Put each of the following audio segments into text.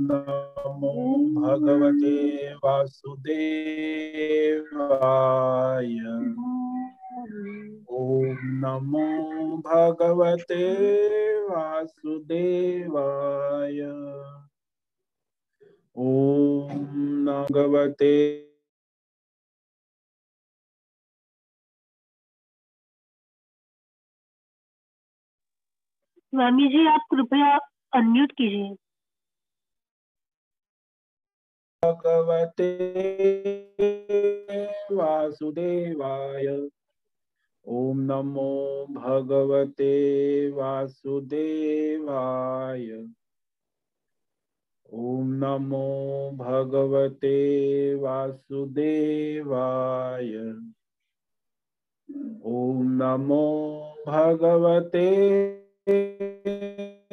नमो भगवते वासुदेवाय। ॐ नमो भगवते वासुदेवाय। ॐ भगवते स्वामी जी आप कृपया अनम्यूट कीजिए। भगवते वासुदेवाय। ॐ नमो भगवते वासुदेवाय। ॐ नमो भगवते वासुदेवाय। ॐ नमो भगवते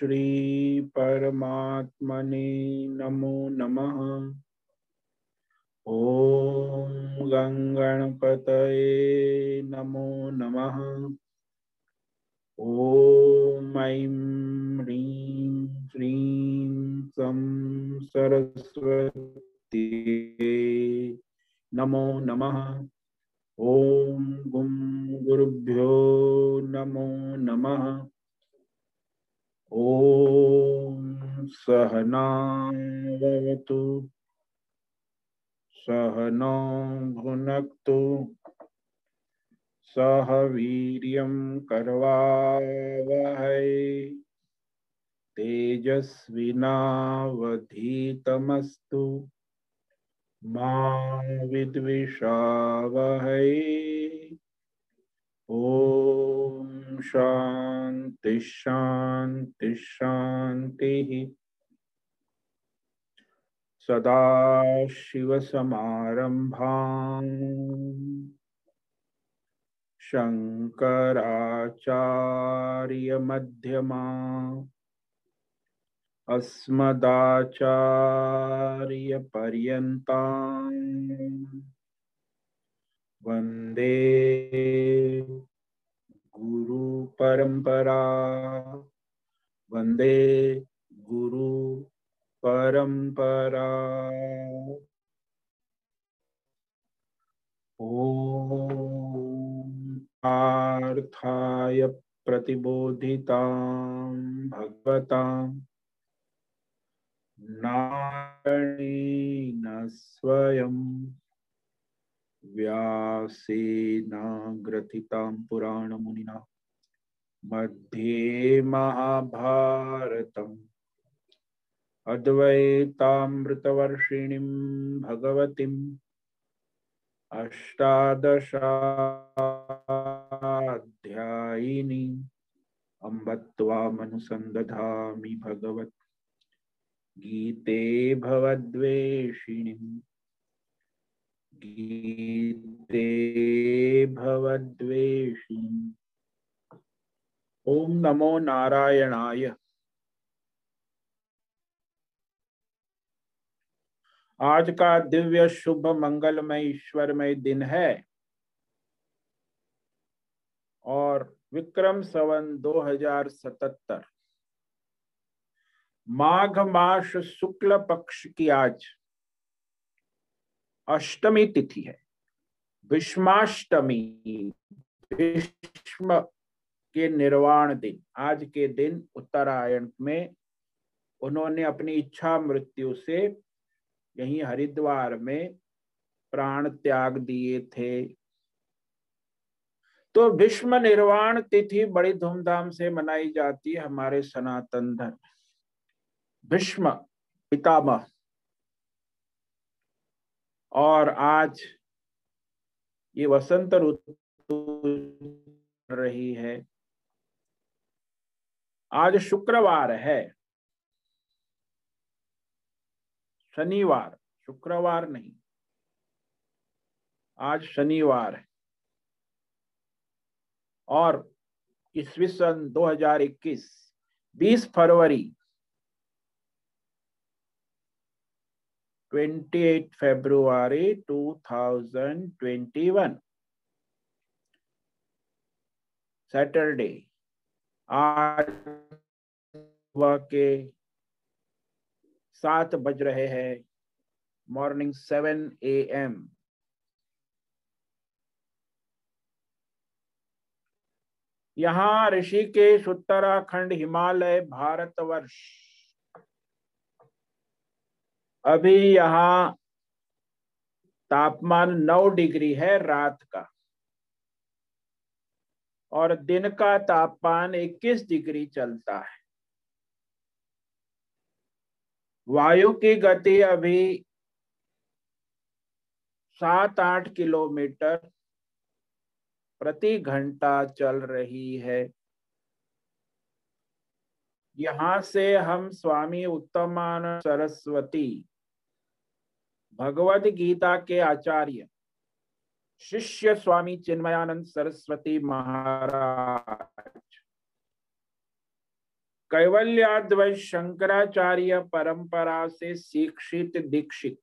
श्री परमात्मने नमो नमः। ॐ गङ्गणपतये नमो नमः। ॐ ऐं ह्रीं श्रीं सं सरस्वती नमो नमः। ॐ गुं गुरुभ्यो नमो नमः। ॐ सहनावतु सहनो भुनक्तु सह वीर्यं करवावहै तेजस्विनावधीतमस्तु मा विद्विषावहै। ॐ शांति शांति शांति सदा शिव समारंभां। शंकराचार्य मध्यमा अस्मदाचार्य पर्यता वंदे गुरु परंपरा। वंदे गुरु परंपरा। ओम प्रतिबोधिता भगवता। नारायण स्वयं व्यासेन ग्रथितां पुराणमुनिना। मध्ये महाभारतम्। अद्वैतामृतवर्षिणीं भगवतीम् अष्टादशाध्यायिनी। अम्ब त्वामनुसन्दधामि भगवत्। गीते भवद्वेषिणीम्। गीते भवद्वेषिणी ओम नमो नारायणाय। आज का दिव्य शुभ मंगलमय ईश्वरमय दिन है और विक्रम सवन 2077 माघ मास शुक्ल पक्ष की आज अष्टमी तिथि है। भीष्माष्टमी, भीष्म के निर्वाण दिन, आज के दिन उत्तरायण में उन्होंने अपनी इच्छा मृत्यु से यही हरिद्वार में प्राण त्याग दिए थे। तो भीष्म निर्वाण तिथि बड़ी धूमधाम से मनाई जाती है हमारे सनातन धर्म भीष्म, पितामह और आज ये वसंत ऋतु रही है। आज शुक्रवार है। शनिवार, शुक्रवार नहीं। आज शनिवार है। और ईस्वी सन 2021 20 फरवरी 28 फरवरी 2021 सैटरडे आज सुबह के सात बज रहे हैं। मॉर्निंग सेवन ए एम यहाँ ऋषिकेश, उत्तराखंड, हिमालय, भारतवर्ष। अभी यहाँ तापमान नौ डिग्री है रात का। और दिन का तापमान 21 डिग्री चलता है। वायु की गति अभी सात आठ किलोमीटर प्रति घंटा चल रही है। यहाँ से हम स्वामी उत्तमान सरस्वती भगवद गीता के आचार्य शिष्य स्वामी चिन्मयानंद सरस्वती महाराज। कैवल्याद्वैत शंकराचार्य परंपरा से शिक्षित दीक्षित।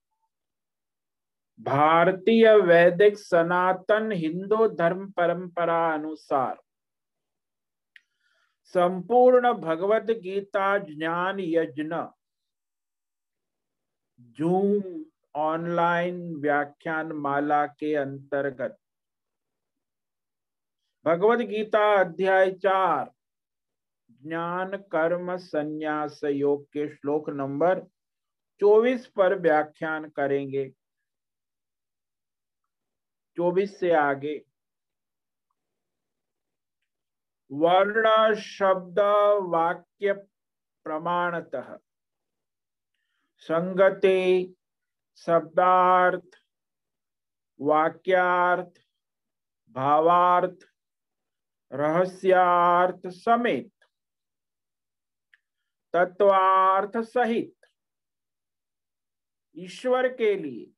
भारतीय वैदिक सनातन हिंदू धर्म परंपरा अनुसार। संपूर्ण भगवद गीता ज्ञान यज्ञ। जूम ऑनलाइन व्याख्यान माला के अंतर्गत। भगवद गीता अध्याय चार, ज्ञान, कर्म, संन्यास, योग के श्लोक नंबर 24 पर व्याख्यान करेंगे। 24 से आगे। वर्ण, शब्द, वाक्य प्रमाणतः। संगति शब्दार्थ, वाक्यार्थ, भावार्थ, रहस्यार्थ समेत, तत्वार्थ सहित, ईश्वर के लिए,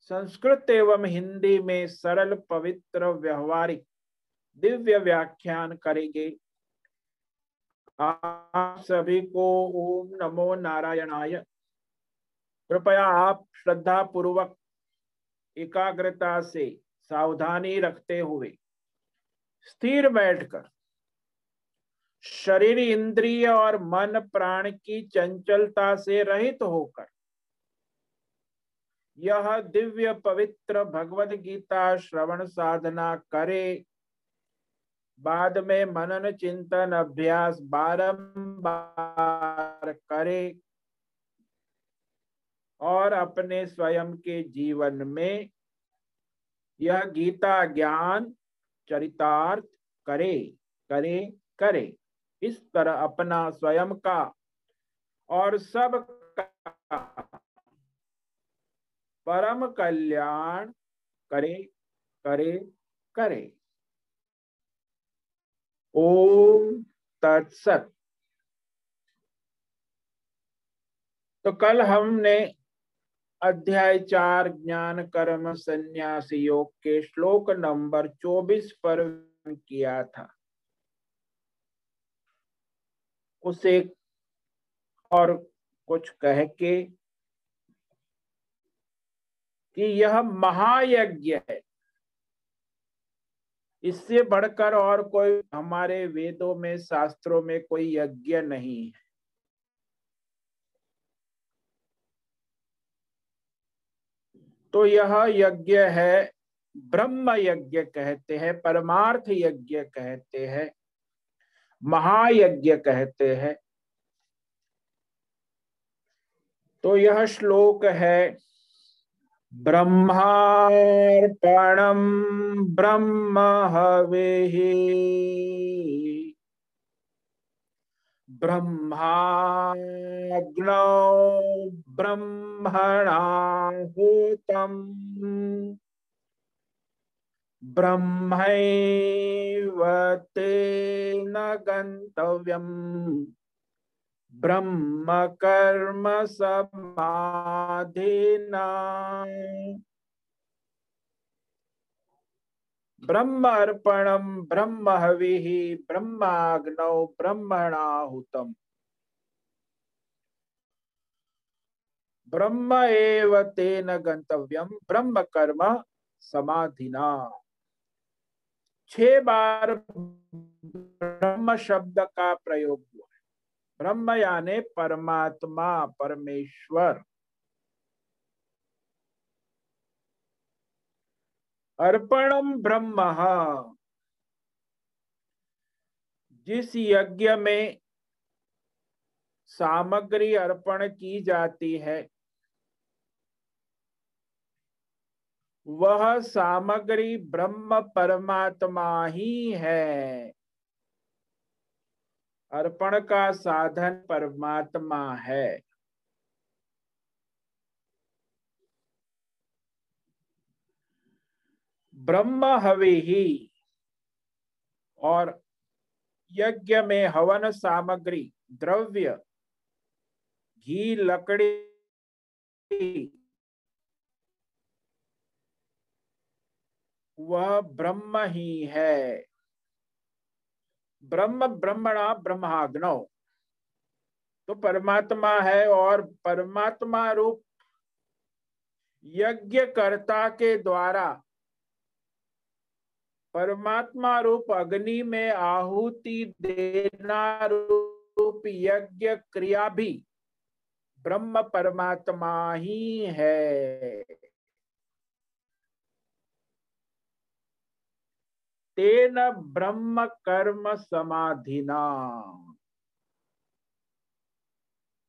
संस्कृत एवं हिंदी में सरल, पवित्र, व्यवहारिक, दिव्य व्याख्यान करेंगे। आप सभी को ओम नमो नारायणाय। कृपया आप श्रद्धा पूर्वक एकाग्रता से सावधानी रखते हुए स्थिर बैठकर शरीर इंद्रिय और मन प्राण की चंचलता से रहित होकर यह दिव्य पवित्र भगवत गीता श्रवण साधना करे। बाद में मनन चिंतन अभ्यास बारंबार करे। और अपने स्वयं के जीवन में यह गीता ज्ञान चरितार्थ करे करे करे। इस तरह अपना स्वयं का और सब का परम कल्याण करे करे करे। ओम तत्सत। तो कल हमने अध्याय चार, ज्ञान कर्म संन्यास योग के श्लोक नंबर चौबीस पर किया था। उसे और कुछ कह के कि यह महायज्ञ है। इससे बढ़कर और कोई हमारे वेदों में, शास्त्रों में कोई यज्ञ नहीं है। तो यह यज्ञ है, ब्रह्म यज्ञ कहते हैं, परमार्थ यज्ञ कहते हैं, महायज्ञ कहते हैं। तो यह श्लोक है ब्रह्मार्पणम ब्रह्म हवे। ब्रह्माग्नौ ब्रह्मणाहुतम् ब्रह्मैव तेन गन्तव्यम्। ब्रह्म कर्म समाधिना ब्रह्म अर्पणम ब्रह्म हवि ब्रह्माग्नौ ब्रह्मणाहुतम। ब्रह्म एव तेन गंतव्यम ब्रह्म कर्म समाधिना। छह बार ब्रह्म शब्द का प्रयोग हुआ है। ब्रह्म यानी परमात्मा, परमेश्वर। अर्पणम ब्रह्म। जिस यज्ञ में सामग्री अर्पण की जाती है, वह सामग्री ब्रह्म परमात्मा ही है। अर्पण का साधन परमात्मा है। ब्रह्म हवे ही और यज्ञ में हवन सामग्री, द्रव्य, घी, लकड़ी। वह ब्रह्म ही है। ब्रह्म, ब्रह्मणा, ब्रह्माग्नौ। तो परमात्मा है और परमात्मा रूप यज्ञ कर्ता के द्वारा परमात्मा रूप अग्नि में आहुति देना रूप यज्ञ क्रिया भी ब्रह्म परमात्मा ही है। तेन ब्रह्म कर्म समाधिना।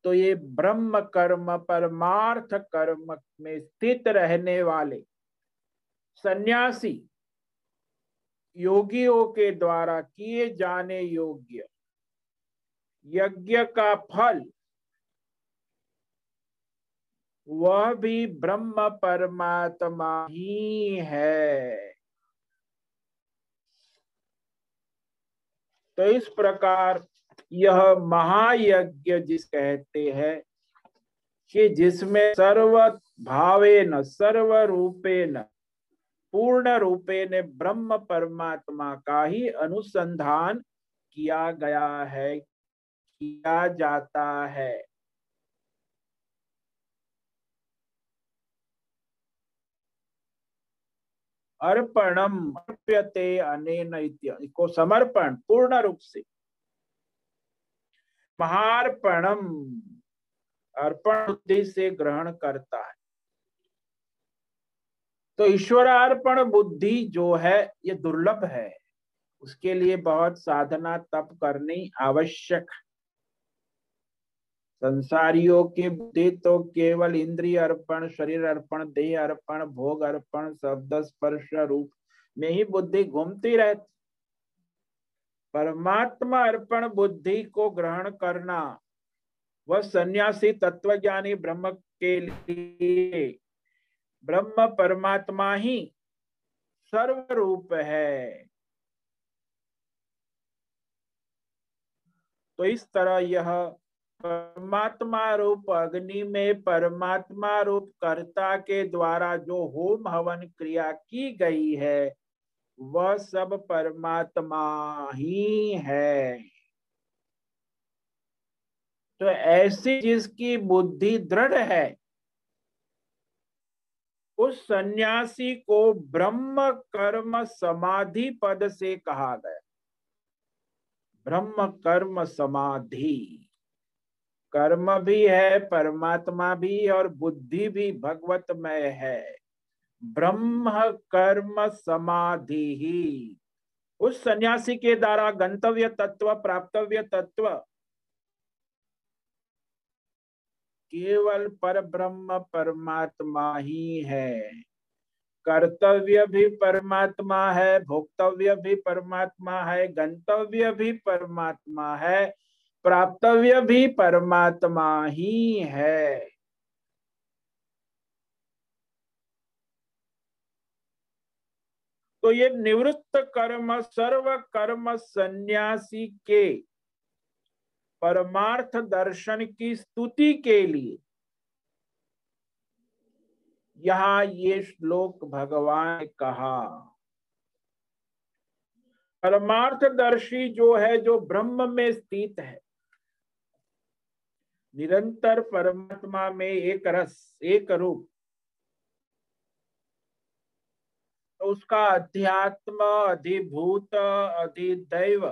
तो ये ब्रह्म कर्म, परमार्थ कर्म में स्थित रहने वाले सन्यासी योगियों के द्वारा किए जाने योग्य यज्ञ का फल, वह भी ब्रह्म परमात्मा ही है। तो इस प्रकार यह महायज्ञ जिस कहते हैं, कि जिसमें सर्व भावे न सर्व रूपे न पूर्ण रूपे ने ब्रह्म परमात्मा का ही अनुसंधान किया गया है, किया जाता है। अर्पणम अर्प्यते अनेन को समर्पण, पूर्ण रूप से। महार्पणम अर्पण बुद्धि से ग्रहण करता है। तो ईश्वरार्पण बुद्धि जो है, ये दुर्लभ है। उसके लिए बहुत साधना तप करनी आवश्यक। संसारियों की बुद्धि तो केवल इंद्रिय अर्पण, शरीर अर्पण, देह अर्पण, भोग अर्पण, शब्द स्पर्श रूप में ही बुद्धि घूमती रहती। परमात्मा अर्पण बुद्धि को ग्रहण करना, वह सन्यासी तत्वज्ञानी ब्रह्म के लिए ब्रह्म परमात्मा ही सर्व रूप है। तो इस तरह यह परमात्मा रूप अग्नि में परमात्मा रूप कर्ता के द्वारा जो होम हवन क्रिया की गई है, वह सब परमात्मा ही है। तो ऐसी जिसकी बुद्धि दृढ़ है उस सन्यासी को ब्रह्म कर्म समाधि पद से कहा गया। ब्रह्म कर्म समाधि। कर्म भी है, परमात्मा भी और बुद्धि भी भगवतमय है। ब्रह्म कर्म समाधि ही। उस सन्यासी के द्वारा गंतव्य तत्व, प्राप्तव्य तत्व केवल पर ब्रह्म परमात्मा ही है। कर्तव्य भी परमात्मा है, भोक्तव्य भी परमात्मा है, गंतव्य भी परमात्मा है, प्राप्तव्य भी परमात्मा ही है। तो ये निवृत्त कर्म सर्व कर्म सन्यासी के परमार्थ दर्शन की स्तुति के लिए। यहाँ ये श्लोक भगवान कहा, परमार्थदर्शी जो है, जो ब्रह्म में स्थित है, निरंतर परमात्मा में एक रस, एक रूप तो उसका अध्यात्म, अधिभूत, अधिदैव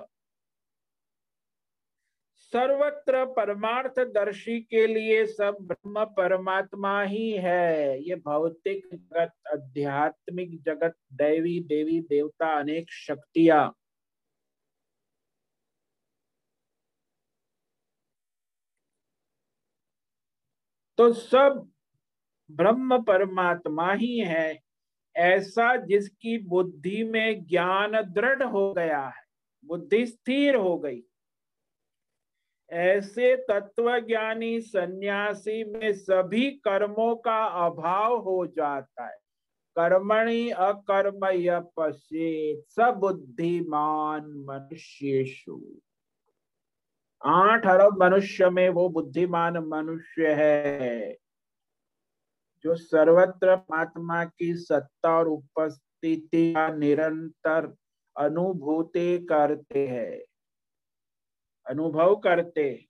सर्वत्र परमार्थ दर्शी के लिए सब ब्रह्म परमात्मा ही है। ये भौतिक जगत, आध्यात्मिक जगत, दैवी, देवी देवता, अनेक शक्तियाँ। तो सब ब्रह्म परमात्मा ही है, ऐसा जिसकी बुद्धि में ज्ञान दृढ़ हो गया है, बुद्धि स्थिर हो गई। ऐसे तत्वज्ञानी सन्यासी में सभी कर्मों का अभाव हो जाता है। कर्मणि अकर्म पश्चेत सबुद्धिमान मनुष्येशु आठ अरब मनुष्य में वो बुद्धिमान मनुष्य है, जो सर्वत्र आत्मा की सत्ता और उपस्थिति का निरंतर अनुभूति करते हैं। अनुभव करते।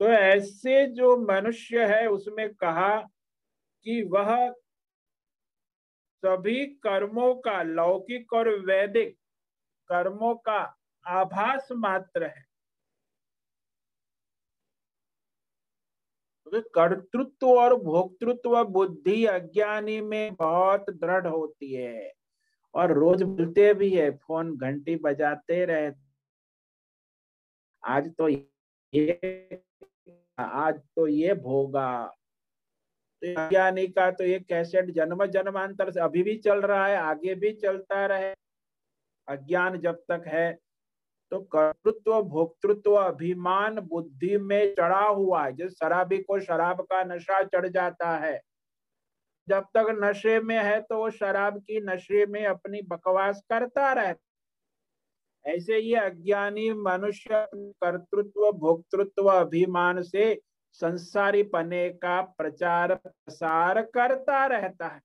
तो ऐसे जो मनुष्य है, उसमें कहा कि वह सभी कर्मों का, लौकिक और वैदिक कर्मों का आभास मात्र है। तो कर्तृत्व और भोक्तृत्व बुद्धि अज्ञानी में बहुत दृढ़ होती है। और रोज बोलते भी है, फ़ोन घंटी बजाते रहे आज तो ये, आज तो ये भोगा। तो का तो ये कैसेट जन्म जन्मांतर से अभी भी चल रहा है, आगे भी चलता रहे। अज्ञान जब तक है तो कर्तृत्व, भोक्तृत्व, अभिमान, बुद्धि में चढ़ा हुआ है। जैसे शराबी को शराब का नशा चढ़ जाता है जब तक नशे में है तो वो शराब की नशे में अपनी बकवास करता रहता ऐसे ये अज्ञानी मनुष्य कर्तृत्व, भोक्तृत्व, अभिमान से संसारी पने का प्रचार, प्रसार करता रहता है।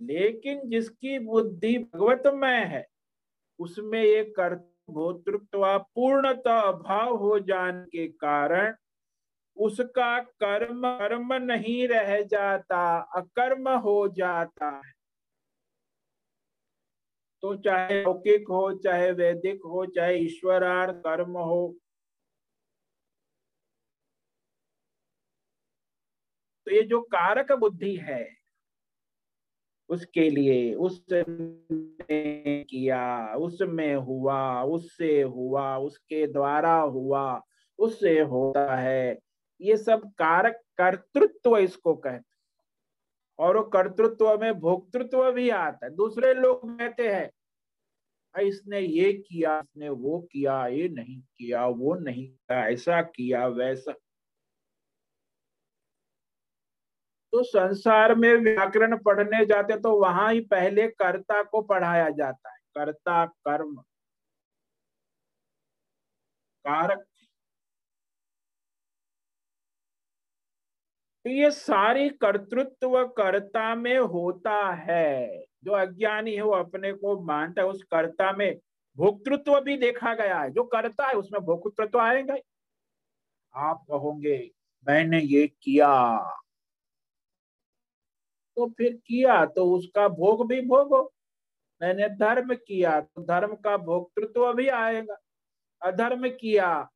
लेकिन जिसकी बुद्धि भगवतमय है, उसमें ये कर्तृत्व भोक्तृत्व पूर्णतः अभाव हो जाने के कारण उसका कर्म कर्म नहीं रह जाता, अकर्म हो जाता है। तो चाहे लौकिक हो, चाहे वैदिक हो, चाहे ईश्वरार्थ कर्म हो तो ये जो कारक बुद्धि है, उसके लिए, उसने किया, उसमें हुआ, उससे हुआ, उसके द्वारा हुआ, उससे होता है। ये सब कारक कर्तृत्व इसको कहते और वो कर्तृत्व में भोक्तृत्व भी आता है। दूसरे लोग कहते हैं इसने ये किया, इसने वो किया, ये नहीं किया, वो नहीं किया, ऐसा किया, वैसा। तो संसार में व्याकरण पढ़ने जाते तो वहाँ ही पहले कर्ता को पढ़ाया जाता है। कर्ता, कर्म। कारक तो ये सारी कर्तृत्व कर्ता में होता है। जो अज्ञानी है, वो अपने को मानता है, उस कर्ता में भोक्तृत्व भी देखा गया है। जो करता है, उसमें भोक्तृत्व आएगा। आप कहोगे, मैंने ये किया। तो फिर किया तो उसका भोग भी भोगो। मैंने धर्म किया तो धर्म का भोक्तृत्व भी आएगा। अधर्म किया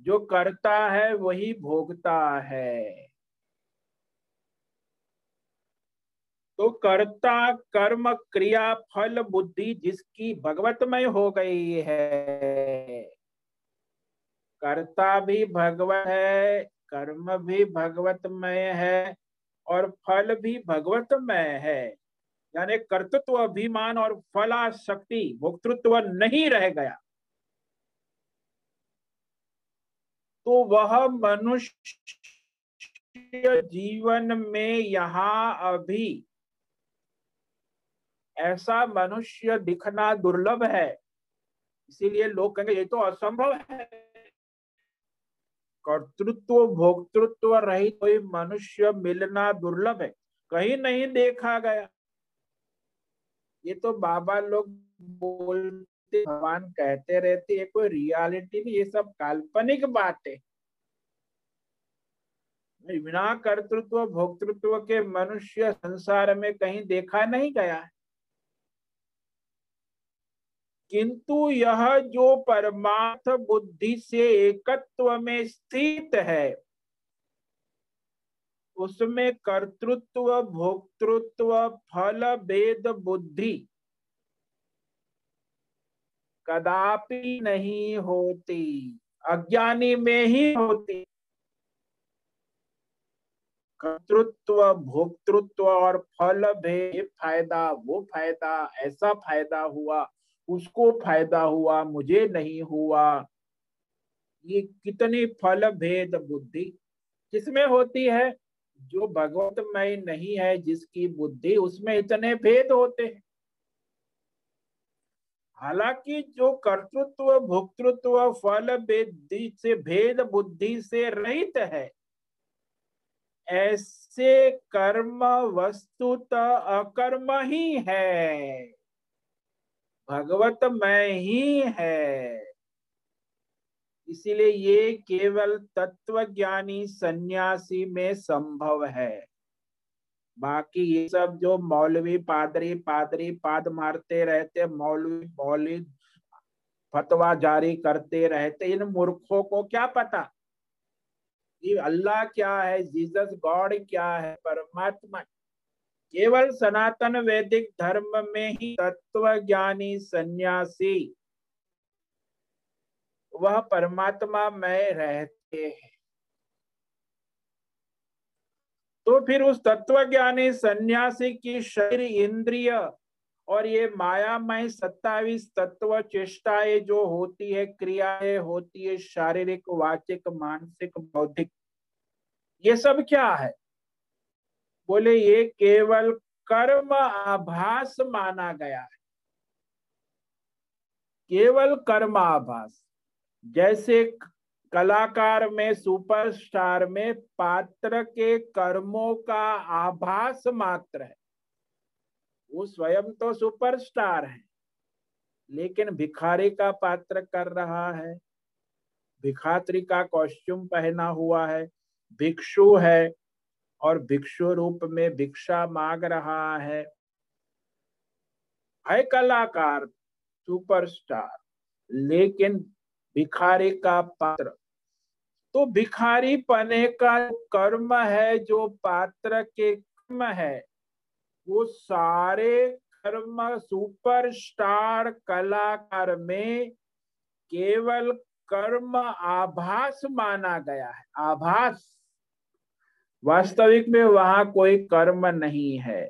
जो करता है, वही भोगता है। तो कर्ता, कर्म, क्रिया, फल, बुद्धि जिसकी भगवतमय हो गई है। कर्ता भी भगवत है, कर्म भी भगवतमय है, और फल भी भगवतमय है। यानी कर्तृत्व, अभिमान और फला शक्ति भोक्तृत्व नहीं रह गया। तो वह मनुष्य जीवन में यहाँ अभी। ऐसा मनुष्य दिखना दुर्लभ है। इसीलिए लोग कहेंगे, ये तो असंभव है। कर्तृत्व, भोक्तृत्व रहित कोई मनुष्य मिलना दुर्लभ है। कहीं नहीं देखा गया। ये तो बाबा लोग बोलते भगवान कहते रहते ये कोई रियलिटी नहीं, ये सब काल्पनिक बात। बिना कर्तृत्व, भोक्तृत्व के मनुष्य संसार में कहीं देखा नहीं गया है। किंतु यह जो परमार्थ बुद्धि से एकत्व में स्थित है, उसमें कर्तृत्व, भोक्तृत्व, फल भेद बुद्धि कदापि नहीं होती, अज्ञानी में ही होती। कर्तृत्व, भोक्तृत्व और फल भेद फ़ायदा, वो फ़ायदा, ऐसा फ़ायदा हुआ, उसको फ़ायदा हुआ, मुझे नहीं हुआ। ये कितनी फल भेद बुद्धि। किसमें होती है? जो भगवतमय नहीं है, जिसकी बुद्धि, उसमें इतने भेद होते हैं। हालाँकि जो कर्तृत्व, भोक्तृत्व, फल भेदी से, भेद, बुद्धि से रहित है, ऐसे कर्म वस्तुत अकर्म ही है। भगवत में ही है। इसीलिए ये केवल तत्वज्ञानी सन्यासी में संभव है। बाकी ये सब जो मौलवी पादरी पादरी पाद मारते रहते, मौलवी मौलवी फतवा जारी करते रहते, इन मूर्खों को क्या पता? कि अल्लाह क्या है, जीसस गॉड क्या है, परमात्मा। केवल सनातन वैदिक धर्म में ही तत्व ज्ञानी सन्यासी, वह परमात्मा में रहते हैं। तो फिर उस तत्वज्ञानी सन्यासी की शरीर इंद्रिय और ये मायामय सत्तावीस तत्व चेष्टाएँ जो होती है, क्रियाएँ होती है, शारीरिक, वाचिक, मानसिक, बौद्धिक, ये सब क्या है? बोले, ये केवल कर्म आभास माना गया है। केवल कर्म आभास, जैसे कलाकार में सुपरस्टार में पात्र के कर्मों का आभास मात्र है। वो स्वयं तो सुपरस्टार है, लेकिन भिखारी का पात्र कर रहा है। भिखात्री का कॉस्ट्यूम पहना हुआ है, भिक्षु है और भिक्षु रूप में भिक्षा मांग रहा है। है कलाकार सुपरस्टार लेकिन भिखारी का पात्र तो भिखारी पने का कर्म है, जो पात्र के कर्म है। वो सारे कर्म सुपरस्टार कलाकार में केवल कर्म आभास माना गया है। आभास। वास्तविक में वहाँ कोई कर्म नहीं है।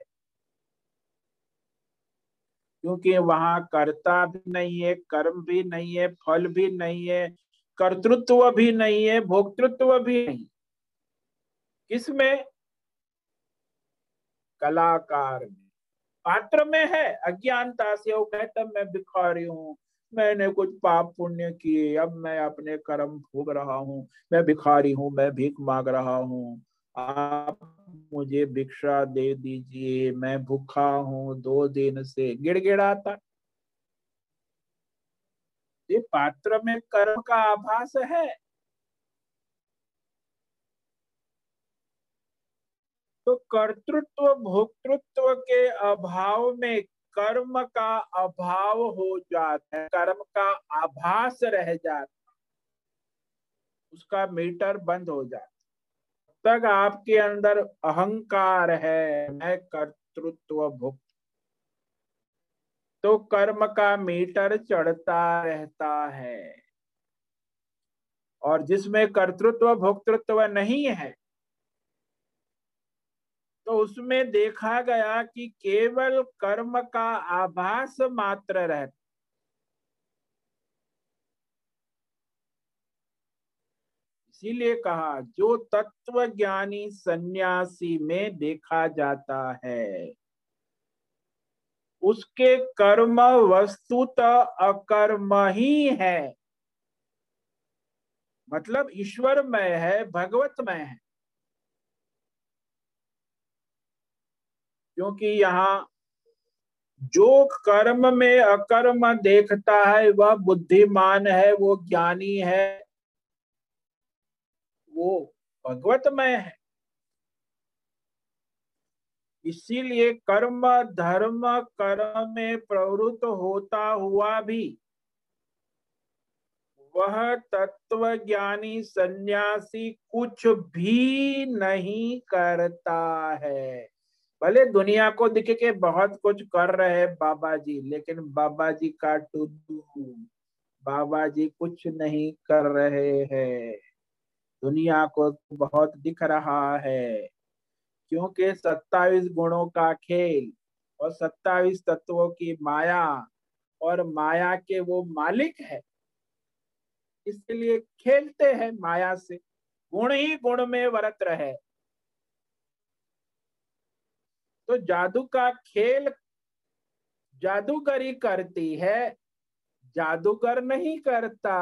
क्योंकि वहाँ कर्ता भी नहीं है, कर्म भी नहीं है, फल भी नहीं है कर्तृत्व भी नहीं है, भोक्तृत्व भी नहीं। किसमें? कलाकार में। पात्र में है, अज्ञानता से। वो कहता, मैं भिखारी हूँ, मैंने कुछ पाप पुण्य किए, अब मैं अपने कर्म भोग रहा हूँ। मैं भिखारी हूँ, मैं भीख मांग रहा हूँ। आप मुझे भिक्षा दे दीजिए, मैं भूखा हूँ दो दिन से। गिड़गिड़ाता। ये पात्र में कर्म का आभास है। तो कर्तृत्व, भोक्तृत्व के अभाव में कर्म का अभाव हो जाता है, कर्म का आभास रह जाता उसका मीटर बंद हो जाता तक आपके अंदर अहंकार है, मैं कर्तृत्व भुक्त तो कर्म का मीटर चढ़ता रहता है। और जिसमें कर्तृत्व, भोक्तृत्व नहीं है तो उसमें देखा गया कि केवल कर्म का आभास मात्र रहता इसीलिए कहा, जो तत्व ज्ञानी सन्यासी में देखा जाता है। उसके कर्म वस्तुत अकर्म ही है। मतलब ईश्वरमय है, भगवतमय है। क्योंकि यहाँ जो कर्म में अकर्म देखता है, वह बुद्धिमान है, वो ज्ञानी है, वो भगवतमय है। इसीलिए कर्म, धर्म, कर्म में प्रवृत्त होता हुआ भी वह तत्व ज्ञानी सन्यासी कुछ भी नहीं करता है। भले दुनिया को दिख के बहुत कुछ कर रहे बाबा जी लेकिन बाबा जी का टुडू बाबा जी कुछ नहीं कर रहे हैं। दुनिया को बहुत दिख रहा है। क्योंकि सत्तावीस गुणों का खेल और सत्तावीस तत्वों की माया और माया के वो मालिक है। इसलिए खेलते हैं माया से, गुण ही गुण में वरत रहे। तो जादू का खेल जादूगरी करती है, जादूगर नहीं करता।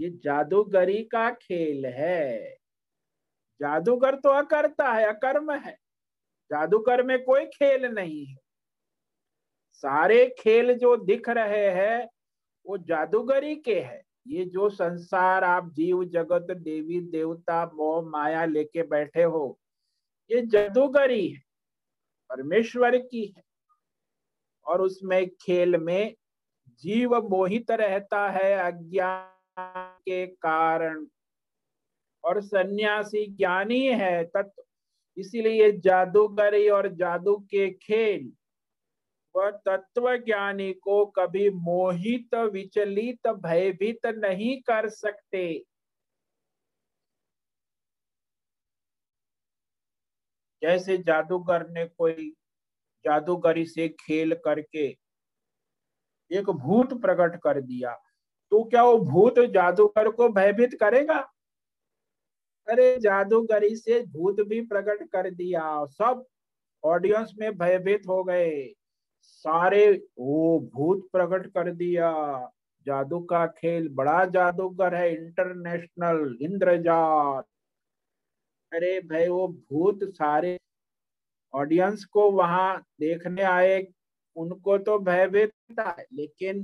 ये जादूगरी का खेल है। जादूगर तो अकर्ता है, अकर्म है। जादूगर में कोई खेल नहीं है। सारे खेल जो दिख रहे हैं, वो जादूगरी के है। ये जो संसार आप जीव, जगत, देवी, देवता, मोह, माया लेके बैठे हो, ये जादूगरी है। परमेश्वर की है। और उसमें खेल में जीव मोहित रहता है, अज्ञान के कारण। और सन्यासी ज्ञानी है तत्व। इसीलिए जादूगरी और जादू के खेल, वह तत्व ज्ञानी को कभी मोहित, विचलित, भयभीत नहीं कर सकते। जैसे जादूगर ने कोई जादूगरी से खेल करके एक भूत प्रकट कर दिया तो क्या वो भूत जादूगर को भयभीत करेगा? अरे जादूगरी से भूत भी प्रकट कर दिया। सब ऑडियंस में भयभीत हो गए। सारे, वो भूत प्रकट कर दिया। जादू का खेल, बड़ा जादूगर है इंटरनेशनल इंद्रजात अरे भाई, वो भूत सारे ऑडियंस को वहाँ देखने आए, उनको तो भयभीत था, लेकिन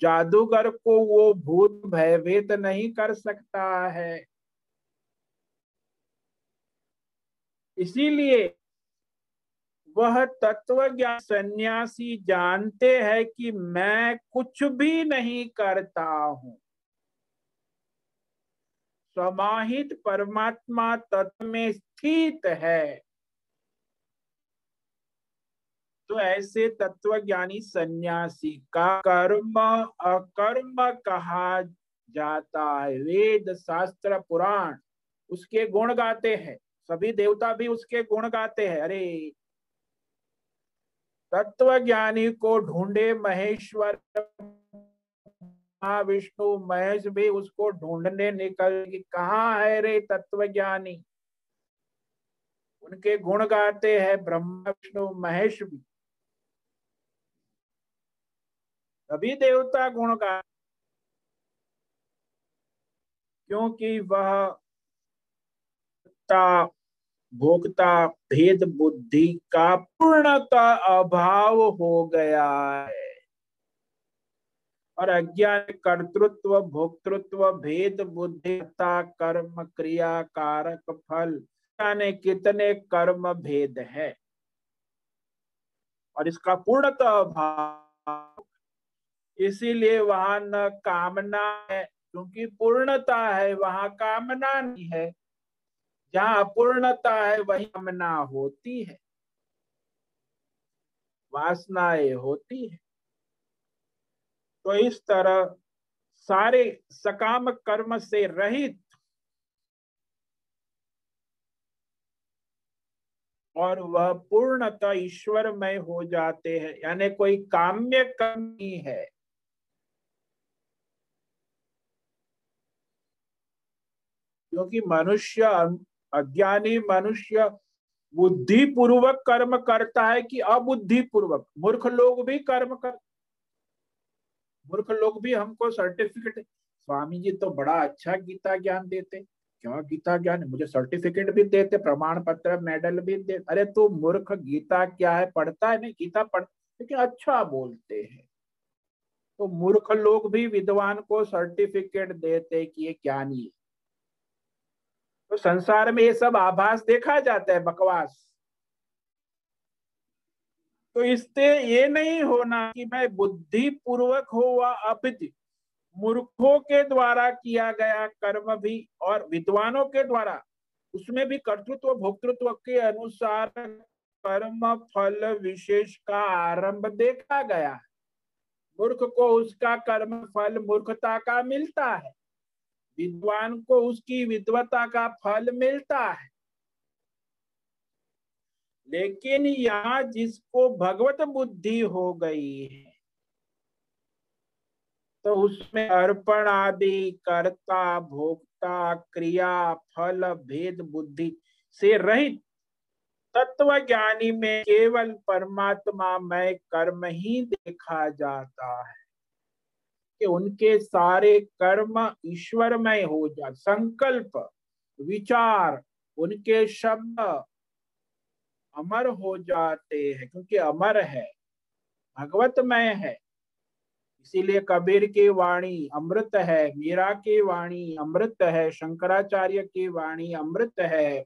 जादूगर को वो भूत भयभीत नहीं कर सकता है। इसीलिए वह तत्व ज्ञान सन्यासी जानते हैं कि मैं कुछ भी नहीं करता हूँ। समाहित परमात्मा तत्व में स्थित है। तो ऐसे तत्व ज्ञानी सन्यासी का कर्म अकर्म कहा जाता है। वेद, शास्त्र, पुराण, उसके गुण गाते हैं। सभी देवता भी उसके गुण गाते हैं। अरे तत्व ज्ञानी को ढूंढे महेश्वर विष्णु महेश भी उसको ढूँढने निकल कहा है रे तत्व ज्ञानी उनके गुण गाते हैं ब्रह्मा, विष्णु, महेश भी। सभी देवता गुण गा क्योंकि वह भोक्ता भेद बुद्धि का पूर्णता अभाव हो गया है। और अज्ञान कर्तृत्व, भोक्तृत्व, भेद बुद्धिता कर्म क्रिया कारक फल, जाने कितने कर्म भेद है। और इसका पूर्णतः अभाव, इसीलिए वहाँ न कामना है, क्योंकि पूर्णता है, वहाँ कामना नहीं है। जहाँ अपूर्णता है वही कामना होती है। वासनाएँ होती है। तो इस तरह सारे सकाम कर्म से रहित और वह पूर्णतः ईश्वरमय हो जाते हैं, यानी कोई काम्य कमी है। क्योंकि मनुष्य अज्ञानी मनुष्य बुद्धि पूर्वक कर्म करता है कि अबुद्धि पूर्वक मूर्ख लोग भी कर्म कर मूर्ख लोग भी हमको सर्टिफिकेट स्वामी जी तो बड़ा अच्छा गीता ज्ञान देते। क्यों गीता ज्ञान? मुझे सर्टिफिकेट भी देते प्रमाण पत्र मेडल भी दे अरे तू मूर्ख, गीता क्या है? पढ़ता है? नहीं, गीता पढ़ लेकिन अच्छा बोलते हैं। तो मूर्ख लोग भी विद्वान को सर्टिफिकेट देते कि ये ज्ञानी है। तो संसार में ये सब आभास देखा जाता है, बकवास। तो इससे ये नहीं होना कि मैं बुद्धि पूर्वक हो व अपित मूर्खों के द्वारा किया गया कर्म भी और विद्वानों के द्वारा, उसमें भी कर्तृत्व, भोक्तृत्व के अनुसार कर्म, फल विशेष का आरंभ देखा गया मूर्ख को उसका कर्म, फल, मूर्खता का मिलता है। विद्वान को उसकी विद्वता का फल मिलता है। लेकिन यहाँ जिसको भगवत बुद्धि हो गई है तो उसमें अर्पण आदि, कर्ता, भोक्ता, क्रिया, फल, भेद, बुद्धि से रहित तत्व ज्ञानी में केवल परमात्मा में कर्म ही देखा जाता है। कि उनके सारे कर्म ईश्वरमय हो जा संकल्प, विचार, उनके शब्द अमर हो जाते हैं, क्योंकि अमर है, भगवतमय है। इसीलिए कबीर की वाणी अमृत है, मीरा की वाणी अमृत है, शंकराचार्य की वाणी अमृत है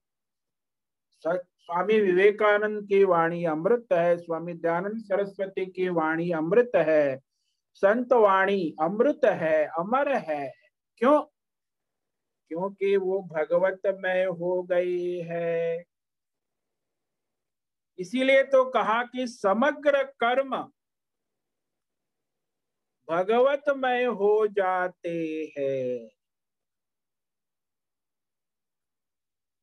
स्वामी विवेकानंद की वाणी अमृत है, स्वामी दयानंद सरस्वती की वाणी अमृत है। संत वाणी अमृत है, अमर है। क्यों? क्योंकि वो भगवतमय हो गई है। इसीलिए तो कहा कि समग्र कर्म भगवतमय हो जाते हैं।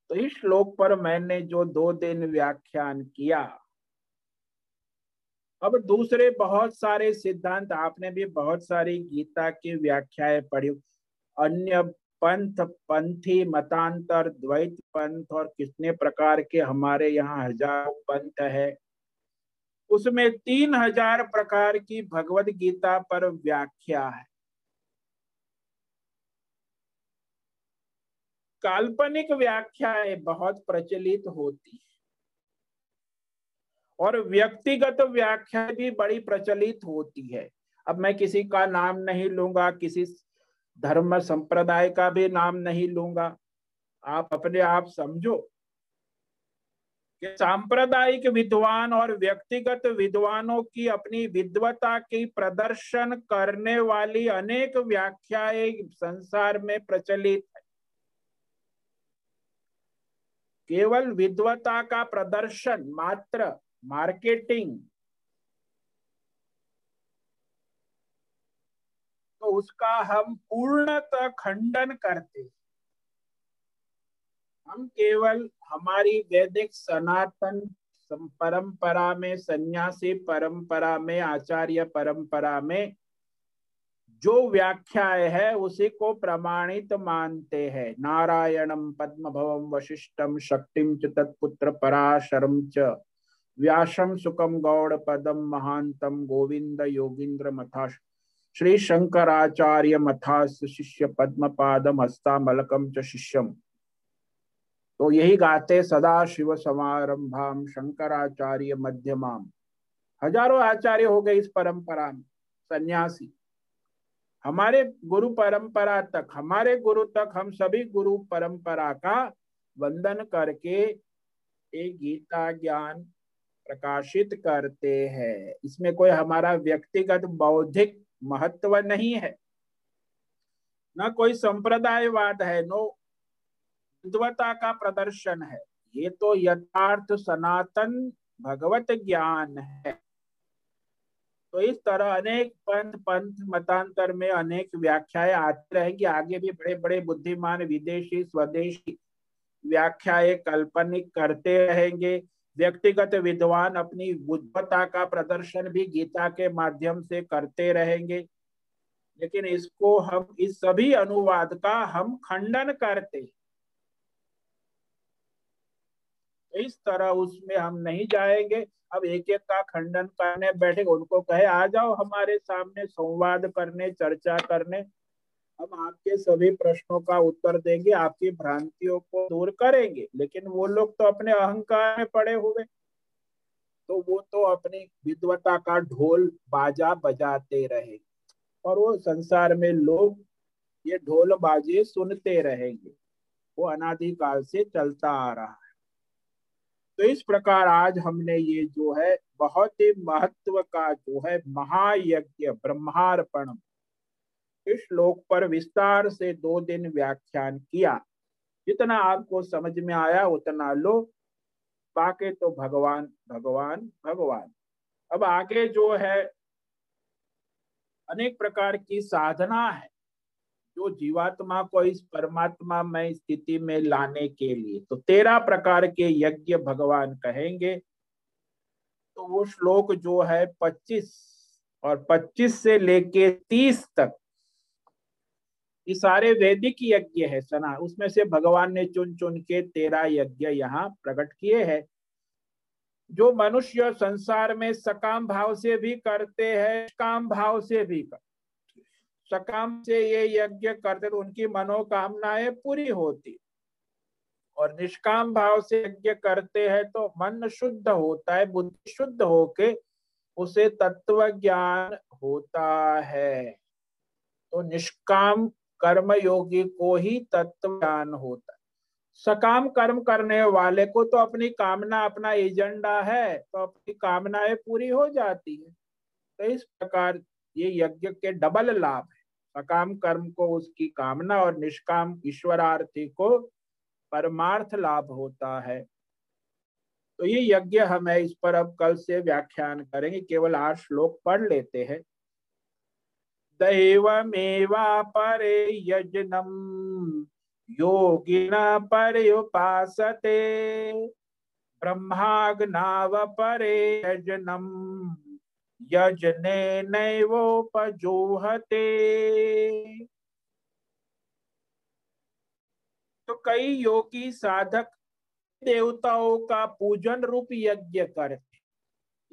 तो इस श्लोक पर मैंने जो दो दिन व्याख्यान किया अब दूसरे बहुत सारे सिद्धांत, आपने भी बहुत सारी गीता की व्याख्याएँ पढ़ी। अन्य पंथ, पंथी, मतांतर, द्वैत पंथ और कितने प्रकार के हमारे यहाँ हज़ारों पंथ है। उसमें तीन हज़ार प्रकार की भगवत गीता पर व्याख्या है। काल्पनिक व्याख्याएँ बहुत प्रचलित होती है और व्यक्तिगत व्याख्या भी बड़ी प्रचलित होती है। अब मैं किसी का नाम नहीं लूँगा, किसी धर्म संप्रदाय का भी नाम नहीं लूँगा। आप अपने आप समझो कि सांप्रदायिक विद्वान और व्यक्तिगत विद्वानों की अपनी विद्वता की प्रदर्शन करने वाली अनेक व्याख्याएँ संसार में प्रचलित है। केवल विद्वता का प्रदर्शन मात्र मार्केटिंग। तो उसका हम पूर्णतः खंडन करते हम केवल हमारी वैदिक सनातन परंपरा में, सन्यासी परंपरा में, आचार्य परंपरा में जो व्याख्या है, उसी को प्रमाणित मानते हैं। नारायणम पद्म भवम वशिष्ठम शक्तिम च तत्पुत्र पराशरम च। व्यासम सुखम गौड़ पदम महांतम गोविंद योगिंद्र मथाश श्री शंकराचार्य मथास्य शिष्य पद्म पादम हस्तामलकम च शिष्यम तो यही गाते सदा शिव समारंभाम शंकराचार्य मध्यमाम। हज़ारों आचार्य हो गए इस परंपरा में, सन्यासी। हमारे गुरु परंपरा तक, हमारे गुरु तक हम सभी गुरु परंपरा का वंदन करके एक गीता ज्ञान प्रकाशित करते हैं। इसमें कोई हमारा व्यक्तिगत बौद्धिक महत्व नहीं है। न कोई संप्रदायवाद है, नो विद्वता का प्रदर्शन है। ये तो यथार्थ सनातन भगवत ज्ञान है। तो इस तरह अनेक पंथ पंथ, मतांतर में अनेक व्याख्याएँ आती रहेंगी। आगे भी बड़े बड़े बुद्धिमान, विदेशी, स्वदेशी व्याख्याएँ काल्पनिक करते रहेंगे। व्यक्तिगत विद्वान अपनी बुद्धता का प्रदर्शन भी गीता के माध्यम से करते रहेंगे। लेकिन इसको हम, इस सभी अनुवाद का हम खंडन करते। इस तरह उसमें हम नहीं जाएँगे। अब एक एक का खंडन करने बैठे, उनको कहे, आ जाओ हमारे सामने, संवाद करने, चर्चा करने। हम आपके सभी प्रश्नों का उत्तर देंगे, आपकी भ्रांतियों को दूर करेंगे। लेकिन वो लोग तो अपने अहंकार में पड़े हुए। तो वो तो अपनी विद्वता का ढोल बाजा बजाते रहेंगे। और वो संसार में लोग ये ढोल बाजे सुनते रहेंगे। वो अनादिकाल से चलता आ रहा है। तो इस प्रकार आज हमने ये जो है, बहुत ही महत्व का जो है, महायज्ञ, ब्रह्मार्पण इस श्लोक पर विस्तार से दो दिन व्याख्यान किया। जितना आपको समझ में आया, उतना लो। बाकी तो भगवान भगवान भगवान। अब आगे जो है, अनेक प्रकार की साधना है, जो जीवात्मा को इस परमात्मा में स्थिति में लाने के लिए। तो तेरह प्रकार के यज्ञ भगवान कहेंगे। तो वो श्लोक जो है, पच्चीस और पच्चीस से लेके तीस तक ये सारे वैदिक यज्ञ है, सना। उसमें से भगवान ने चुन चुन के तेरह यज्ञ यहाँ प्रकट किए हैं। जो मनुष्य संसार में सकाम भाव से भी करते हैं काम भाव से भी करते सकाम से ये यज्ञ करते तो उनकी मनोकामनाएँ पूरी होती। और निष्काम भाव से यज्ञ करते हैं तो मन शुद्ध होता है, बुद्धि शुद्ध होके उसे तत्व ज्ञान होता है। तो निष्काम कर्म योगी को ही तत्व ज्ञान होता है। सकाम कर्म करने वाले को तो अपनी कामना, अपना एजेंडा है तो अपनी कामनाएँ पूरी हो जाती है। तो इस प्रकार ये यज्ञ के डबल लाभ है। सकाम कर्म को, उसकी कामना और निष्काम ईश्वरार्थी को परमार्थ लाभ होता है। तो ये यज्ञ हम इस पर अब कल से व्याख्यान करेंगे, केवल आठ श्लोक पढ़ लेते हैं। दैवमेवा परे यजनम योगिना पर्युपासते। ब्रह्माग्नाव परे यजनम यजने नैवोपजोहते। तो कई योगी साधक देवताओं का पूजन रूप यज्ञ करते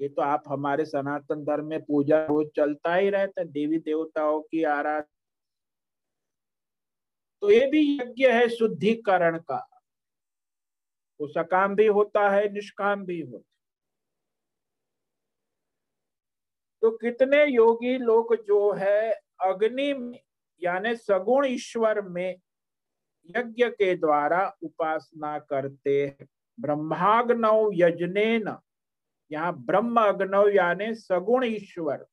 ये तो आप हमारे सनातन धर्म में पूजा रोज चलता ही रहता है, देवी देवताओं की आराधना। तो ये भी यज्ञ है शुद्धिकरण का। वो सकाम भी होता है, निष्काम भी होता तो कितने योगी लोग जो है, अग्नि में, यानी सगुण ईश्वर में यज्ञ के द्वारा उपासना करते हैं। ब्रह्माग्नव यजने न यहाँ ब्रह्म अग्नव यानी सगुण ईश्वर,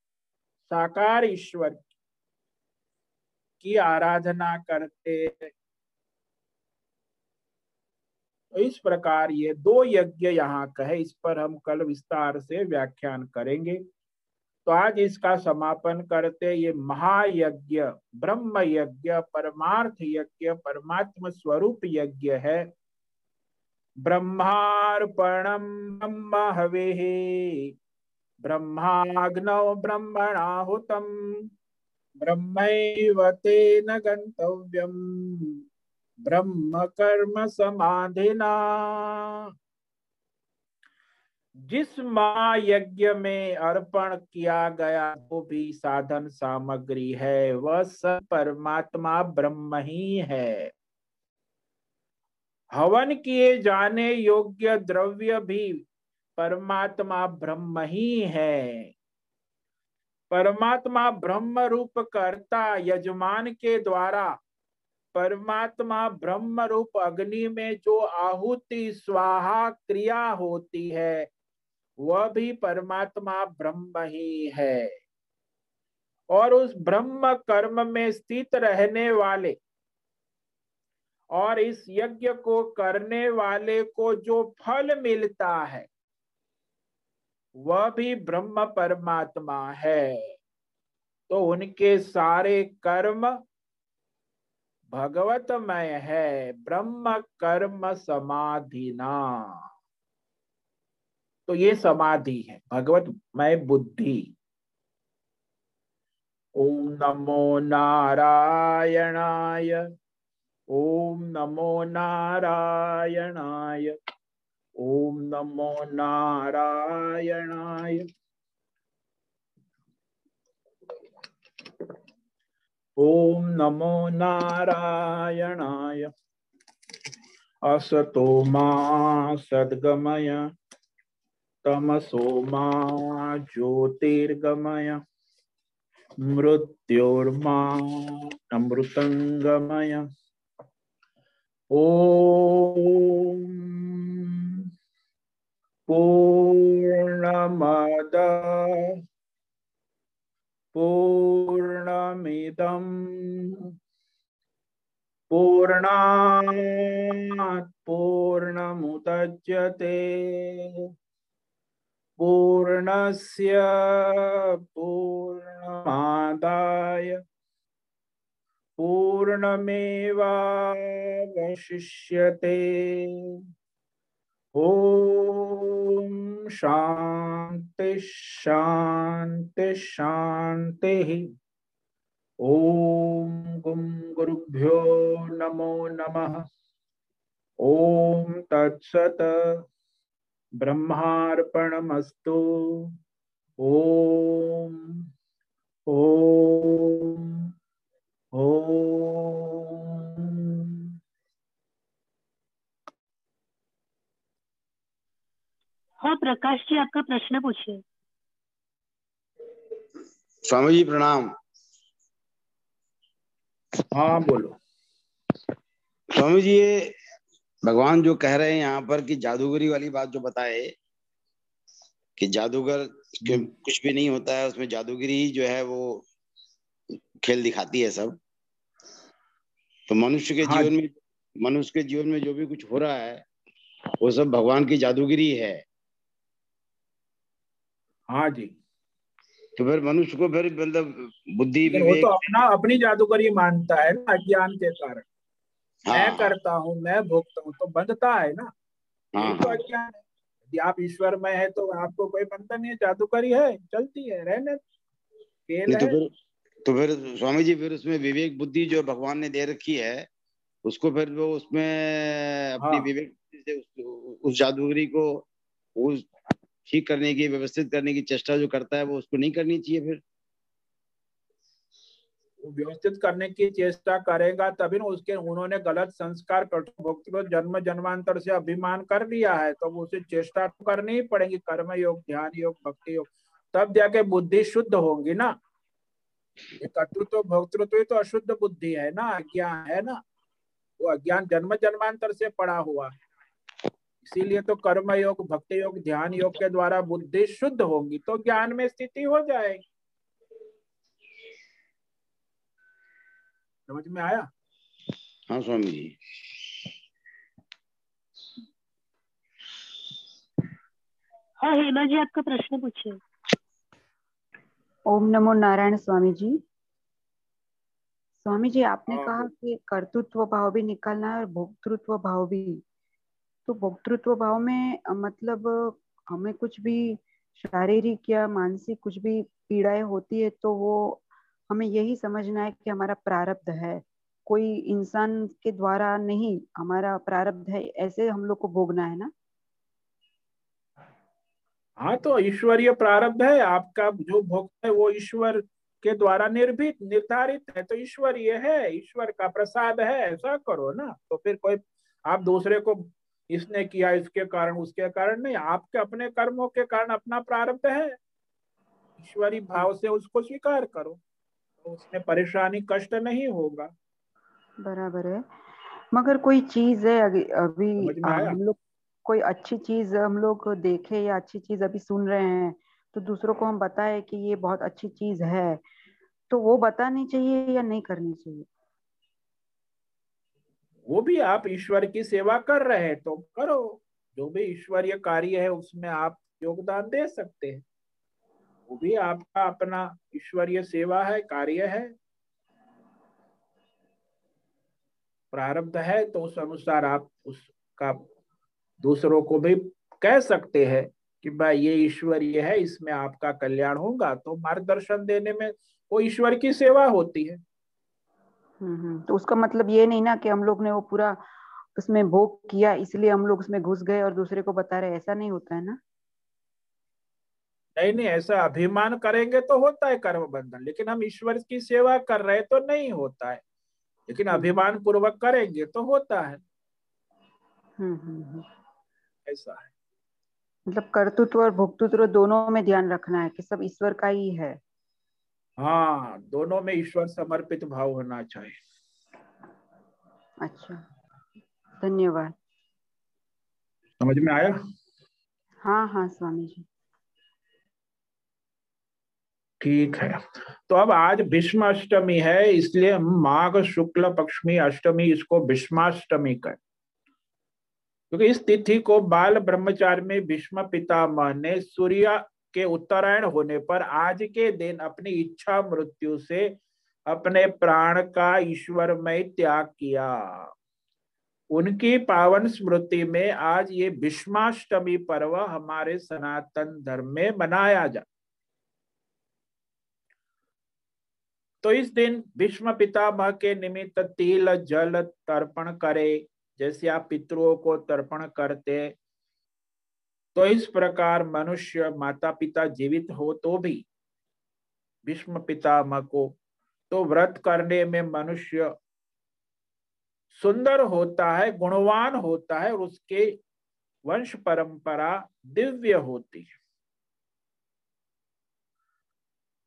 साकार ईश्वर की आराधना करते तो इस प्रकार ये दो यज्ञ यहाँ कहे इस पर हम कल विस्तार से व्याख्यान करेंगे। तो आज इसका समापन करते ये महायज्ञ, ब्रह्म यज्ञ, परमार्थ यज्ञ, परमात्म स्वरूप यज्ञ है। ब्रह्मार्पणम ब्रह्म हवे ब्रह्माग्नौ ब्रह्मणाहुतम ब्रह्मैव तेन गन्तव्यम् ब्रह्म कर्म समाधिना जिस महायज्ञ में अर्पण किया गया, वो भी साधन सामग्री है। वह सब परमात्मा ब्रह्म ही है। हवन किए जाने योग्य द्रव्य भी परमात्मा ब्रह्म ही है। परमात्मा ब्रह्म रूप करता यजमान के द्वारा परमात्मा ब्रह्म रूप अग्नि में जो आहुति, स्वाहा, क्रिया होती है, वह भी परमात्मा ब्रह्म ही है। और उस ब्रह्म कर्म में स्थित रहने वाले और इस यज्ञ को करने वाले को जो फल मिलता है, वह भी ब्रह्म परमात्मा है। तो उनके सारे कर्म भगवतमय है, ब्रह्म कर्म समाधिना। तो ये समाधि है, भगवतमय बुद्धि। ओम नमो नारायणाय। ओम नमो नारायणाय ओम नमो नारायणाय ओम नमो नारायणाय असतो मा सद्गमय तमसो मा ज्योतिर्गमय मृत्योर्मा अमृतंगमय ॐ पूर्णमद पूर्णमिदम् पूर्णात् पूर्णमुदच्यते पूर्णस्य पूर्णमादाय पूर्णमेवावशिष्यते। ॐ शान्ति शान्ति शान्तिः। ॐ गुरुभ्यो नमो नमः। ॐ तत्सत् ब्रह्मार्पणमस्तु। ॐ ॐ हाँ प्रकाश जी आपका प्रश्न पूछिए। स्वामी जी प्रणाम। हाँ बोलो। स्वामी जी ये भगवान जो कह रहे हैं यहाँ पर कि जादूगरी वाली बात जो बताए कि जादूगर के कुछ भी नहीं होता है उसमें जादूगरी जो है वो खेल दिखाती है सब। तो मनुष्य के हाँ। जीवन में मनुष्य के जीवन में जो भी कुछ हो रहा है वो सब भगवान की जादूगिरी है। हाँ जी। तो फिर मनुष्य को फिर मतलब बुद्धि वो तो अपना अपनी जादूगरी मानता है ना अज्ञान के कारण। हाँ। मैं करता हूँ मैं भोगता हूँ तो बंधता है ना। हाँ। तो अज्ञान है। यदि आप ईश्वर में है तो आपको कोई बंधन नहीं है जादूगरी है चलती है रहने तो फिर तो फिर स्वामी जी फिर उसमें विवेक बुद्धि जो भगवान ने दे रखी है उसको फिर वो उसमें अपनी हाँ। विवेक बुद्धि से उस, उस जादूगरी को उस ठीक करने की व्यवस्थित करने की चेष्टा जो करता है वो उसको नहीं करनी चाहिए फिर व्यवस्थित करने की चेष्टा करेगा तभी ना उसके उन्होंने गलत संस्कार भक्त को जन्म जन्मांतर से अभिमान कर लिया है तो उसे चेष्टा तो करनी ही पड़ेगी कर्म योग ध्यान योग भक्ति योग तब जाके बुद्धि शुद्ध होगी ना ये कर्तृत्व भोक्तृत्व ये तो अशुद्ध बुद्धि है ना अज्ञान है ना। वो अज्ञान जन्म जन्मांतर से पड़ा हुआ। है इसीलिए तो कर्म योग भक्ति योग ध्यान योग के द्वारा बुद्धि शुद्ध होगी तो ज्ञान में स्थिति हो जाएगी। समझ में आया? हाँ स्वामी जी। हाँ हेमा जी आपका प्रश्न पूछिए। ओम नमो नारायण स्वामी जी स्वामी जी आपने हाँ, कहा कि कर्तृत्व भाव भी निकालना है और भोक्तृत्व भाव भी। तो भोक्तृत्व भाव में मतलब हमें कुछ भी शारीरिक या मानसिक कुछ भी पीड़ाएँ होती है तो वो हमें यही समझना है कि हमारा प्रारब्ध है। कोई इंसान के द्वारा नहीं हमारा प्रारब्ध है ऐसे हम लोग को भोगना है ना। हाँ तो ईश्वरीय प्रारब्ध है आपका जो भोग है वो ईश्वर के द्वारा निर्भीत निर्धारित है तो ईश्वरीय है ईश्वर का प्रसाद है ऐसा करो ना। तो फिर कोई आप दूसरे को इसने किया इसके कारण उसके कारण नहीं आपके अपने कर्मों के कारण अपना प्रारब्ध है। ईश्वरी भाव से उसको स्वीकार करो तो उसमें परेशानी कष्ट नहीं होगा। बराबर है। मगर कोई चीज़ है अभी? हम लोग कोई अच्छी चीज़ हम लोग देखे या अच्छी चीज़ अभी सुन रहे हैं तो दूसरों को हम बताए कि ये बहुत अच्छी चीज़ है तो वो बतानी चाहिए या नहीं करनी चाहिए? वो भी आप ईश्वर की सेवा कर रहे हैं तो करो। जो भी ईश्वरीय कार्य है, उसमें आप योगदान दे सकते हैं। वो भी आपका अपना ईश्वरीय सेवा है, कार्य है। प्रारब्ध है तो उस अनुसार आप उसका दूसरों को भी कह सकते हैं कि भाई ये ईश्वरीय है इसमें आपका कल्याण होगा तो मार्गदर्शन देने में वो ईश्वर की सेवा होती है हम्म, हम्म। तो उसका मतलब ये नहीं ना कि हम लोग ने वो पूरा उसमें भोग किया इसलिए हम लोग उसमें घुस गए और दूसरे को बता रहे ऐसा नहीं होता है ना नहीं नहीं ऐसा अभिमान करेंगे तो होता है कर्म बंधन लेकिन हम ईश्वर की सेवा कर रहे तो नहीं होता है लेकिन हम्म। अभिमान पूर्वक करेंगे तो होता है ऐसा है। मतलब कर्तृत्व और भोक्तृत्व दोनों में ध्यान रखना है कि सब ईश्वर का ही है। हाँ दोनों में ईश्वर समर्पित भाव होना चाहिए। अच्छा धन्यवाद। समझ में आया? हाँ हाँ स्वामी जी। ठीक है। तो अब आज भीष्म अष्टमी है इसलिए हम माघ शुक्ल पक्षमी अष्टमी इसको भीष्माष्टमी कर क्योंकि इस तिथि को बाल ब्रह्मचार्य में भीष्म पितामह ने सूर्य के उत्तरायण होने पर आज के दिन अपनी इच्छा मृत्यु से अपने प्राण का ईश्वरमय त्याग किया। उनकी पावन स्मृति में आज ये भीष्माष्टमी पर्व हमारे सनातन धर्म में मनाया जा तो इस दिन भीष्म पितामह के निमित्त तिल, जल तर्पण करे। जैसे आप पितरों को तर्पण करते तो इस प्रकार मनुष्य माता पिता जीवित हो तो भी भीष्म पितामह को तो व्रत करने में मनुष्य सुंदर होता है, गुणवान होता है और उसके वंश परंपरा दिव्य होती है।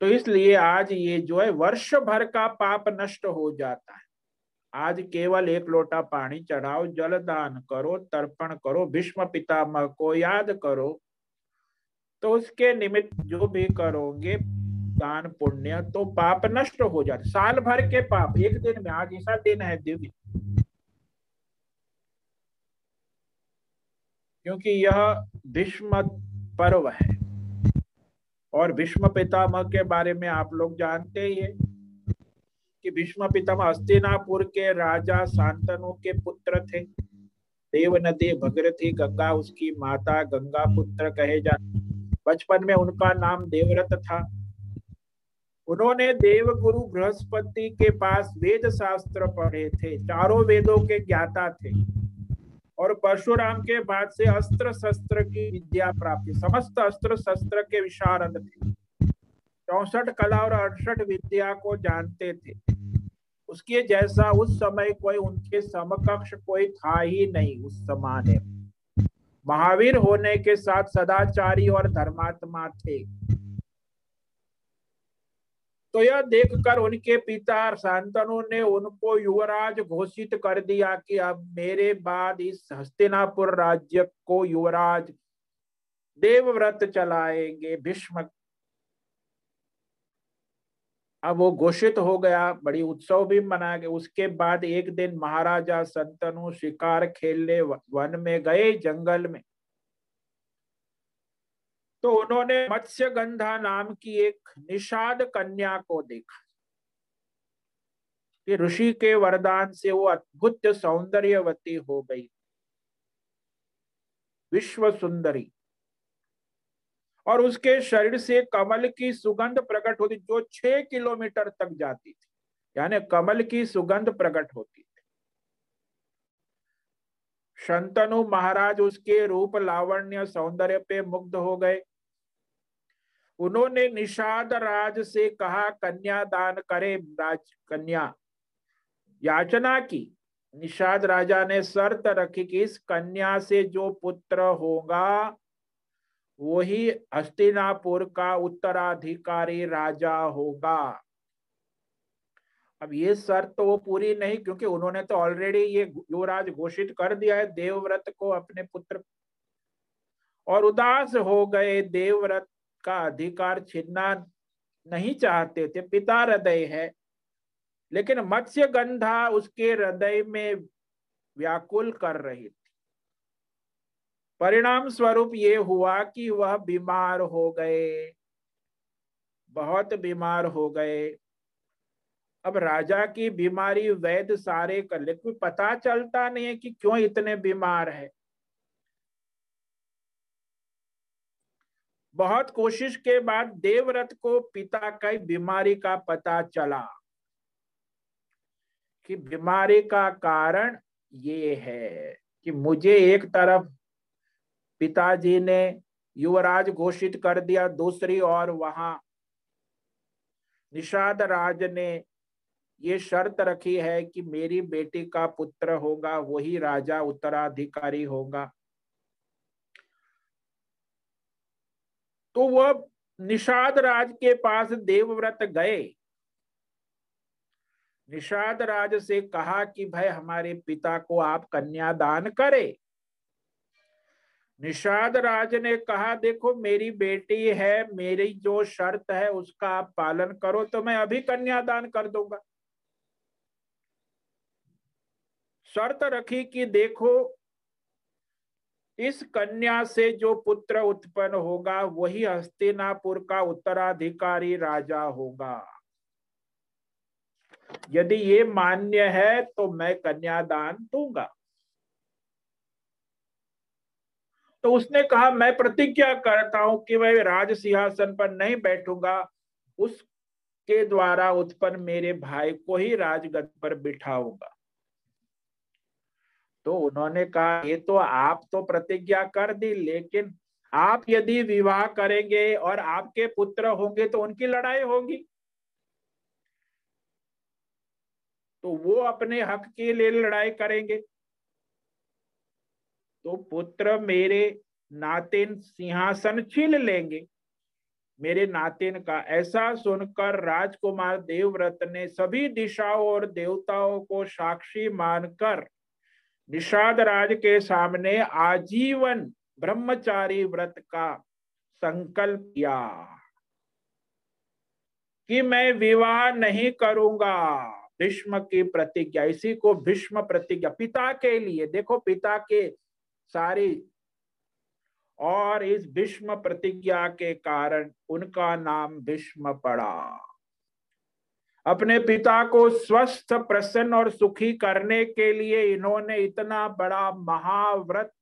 तो इसलिए आज ये जो है, वर्ष भर का पाप नष्ट हो जाता है। आज केवल एक लोटा पानी चढ़ाओ जल दान करो, तर्पण करो, भीष्म पितामह को याद करो। तो उसके निमित्त जो भी करोगे दान पुण्य तो पाप नष्ट हो जाते। साल भर के पाप, एक दिन में आज ऐसा दिन है दिव्य। क्योंकि यह भीष्म पर्व है। और भीष्म पितामह के बारे में आप लोग जानते ही है। कि भीष्म पितामह हस्तिनापुर के राजा शांतनु के पुत्र थे। देव नदी भगरथी गंगा उसकी माता गंगा पुत्र कहे जा। बचपन में उनका नाम देवरथ था। उन्होंने देव गुरु बृहस्पति के पास वेद शास्त्र पढ़े थे, चारों वेदों के ज्ञाता थे। और परशुराम के बाद से अस्त्र शस्त्र की विद्या प्राप्ति समस्त अस्त्र शस्त्र के विशारद थे। चौसठ कला और अड़सठ विद्या को जानते थे। उसके जैसा उस समय कोई उनके समकक्ष कोई था ही नहीं उस जमाने महावीर होने के साथ सदाचारी और धर्मात्मा थे। तो यह देखकर उनके पिता शांतनु ने उनको युवराज घोषित कर दिया कि अब मेरे बाद इस हस्तिनापुर राज्य को युवराज देवव्रत चलाएँगे, भीष्म अब वो घोषित हो गया, बड़ी उत्सव भी मनाया गया। उसके बाद एक दिन महाराजा संतनु शिकार खेलने वन में गए जंगल में। तो उन्होंने मत्स्य गंधा नाम की एक निषाद कन्या को देखा। कि ऋषि के वरदान से वो अद्भुत सौंदर्यवती हो गई। विश्व सुंदरी और उसके शरीर से कमल की सुगंध प्रकट होती जो छह किलोमीटर तक जाती थी। यानी कमल की सुगंध प्रकट होती थी। शंतनु महाराज उसके रूप लावण्य सौंदर्य पे मुग्ध हो गए। उन्होंने निषाद राज से कहा, कन्या दान करे राज, कन्या। याचना की। निषाद राजा ने शर्त रखी कि इस कन्या से जो पुत्र होगा वही हस्तिनापुर का उत्तराधिकारी राजा होगा। अब ये शर्त तो वो पूरी नहीं, क्योंकि उन्होंने तो ऑलरेडी ये युवराज घोषित कर दिया है, देवव्रत को अपने पुत्र। और उदास हो गए देवव्रत का अधिकार छीनना नहीं चाहते थे, पिता हृदय है। लेकिन मत्स्य गंधा उसके हृदय में व्याकुल कर रही थी परिणाम स्वरूप ये हुआ कि वह बीमार हो गए। बहुत बीमार हो गए। अब राजा की बीमारी वैद्य सारे कर लेकिन पता चलता नहीं है कि क्यों इतने बीमार है। बहुत कोशिश के बाद देवव्रत को पिता का बीमारी का पता चला कि बीमारी का कारण ये है कि मुझे एक तरफ़ पिताजी ने युवराज घोषित कर दिया। दूसरी ओर वहाँ निषाद राज ने ये शर्त रखी है कि मेरी बेटी का पुत्र होगा, वही राजा उत्तराधिकारी होगा। तो वह निषाद राज के पास देवव्रत गए। निषाद राज से कहा कि, भाई, हमारे पिता को आप कन्यादान करें। निषाद राज ने कहा, देखो, मेरी बेटी है, मेरी जो शर्त है, उसका आप पालन करो तो मैं अभी कन्यादान कर दूँगा। शर्त रखी कि देखो, इस कन्या से जो पुत्र उत्पन्न होगा, वही हस्तिनापुर का उत्तराधिकारी राजा होगा। यदि ये मान्य है तो मैं कन्यादान दूँगा। तो उसने कहा, मैं प्रतिज्ञा करता हूँ कि मैं राज सिंहासन पर नहीं बैठूँगा। उसके द्वारा उत्पन्न मेरे भाई को ही राजगद पर बिठाऊँगा। तो उन्होंने कहा, ये तो आप तो प्रतिज्ञा कर दी, लेकिन आप यदि विवाह करेंगे और आपके पुत्र होंगे तो उनकी लड़ाई होगी। तो वो अपने हक के लिए लड़ाई करेंगे। तो पुत्र मेरे नातिन सिंहासन छीन लेंगे। मेरे नातिन का ऐसा सुनकर राजकुमार देवव्रत ने सभी दिशाओं और देवताओं को साक्षी मानकर निषाद राज के सामने आजीवन ब्रह्मचारी व्रत का संकल्प किया कि मैं विवाह नहीं करूँगा। भीष्म की प्रतिज्ञा, इसी को भीष्म प्रतिज्ञा, पिता के लिए। देखो पिता के सारी। और इस भीष्म प्रतिज्ञा के कारण उनका नाम भीष्म पड़ा। अपने पिता को स्वस्थ, प्रसन्न और सुखी करने के लिए इन्होंने इतना बड़ा महाव्रत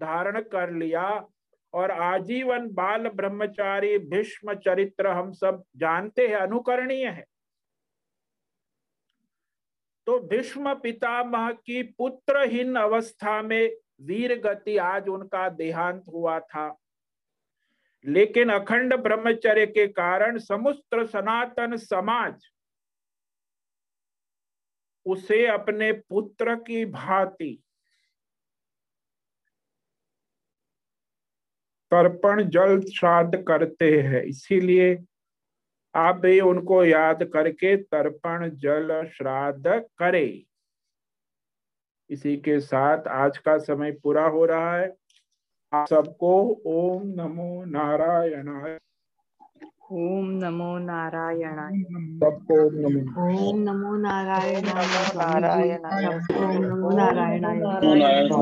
धारण कर लिया और आजीवन बाल ब्रह्मचारी भीष्म चरित्र हम सब जानते हैं, अनुकरणीय है। तो भीष्म पितामह की पुत्रहीन अवस्था में वीर गति आज उनका देहांत हुआ था। लेकिन अखंड ब्रह्मचर्य के कारण समस्त सनातन समाज उसे अपने पुत्र की भांति तर्पण जल श्राद्ध करते हैं। इसीलिए आप भी उनको याद करके तर्पण जल श्राद्ध करें। इसी के साथ आज का समय पूरा हो रहा है। आप सबको ओम नमो नारायण ओम नमो नारायण सबको ओम नमो ओम नमो नारायण नारायण ओम नमो नारायणाय। नारायण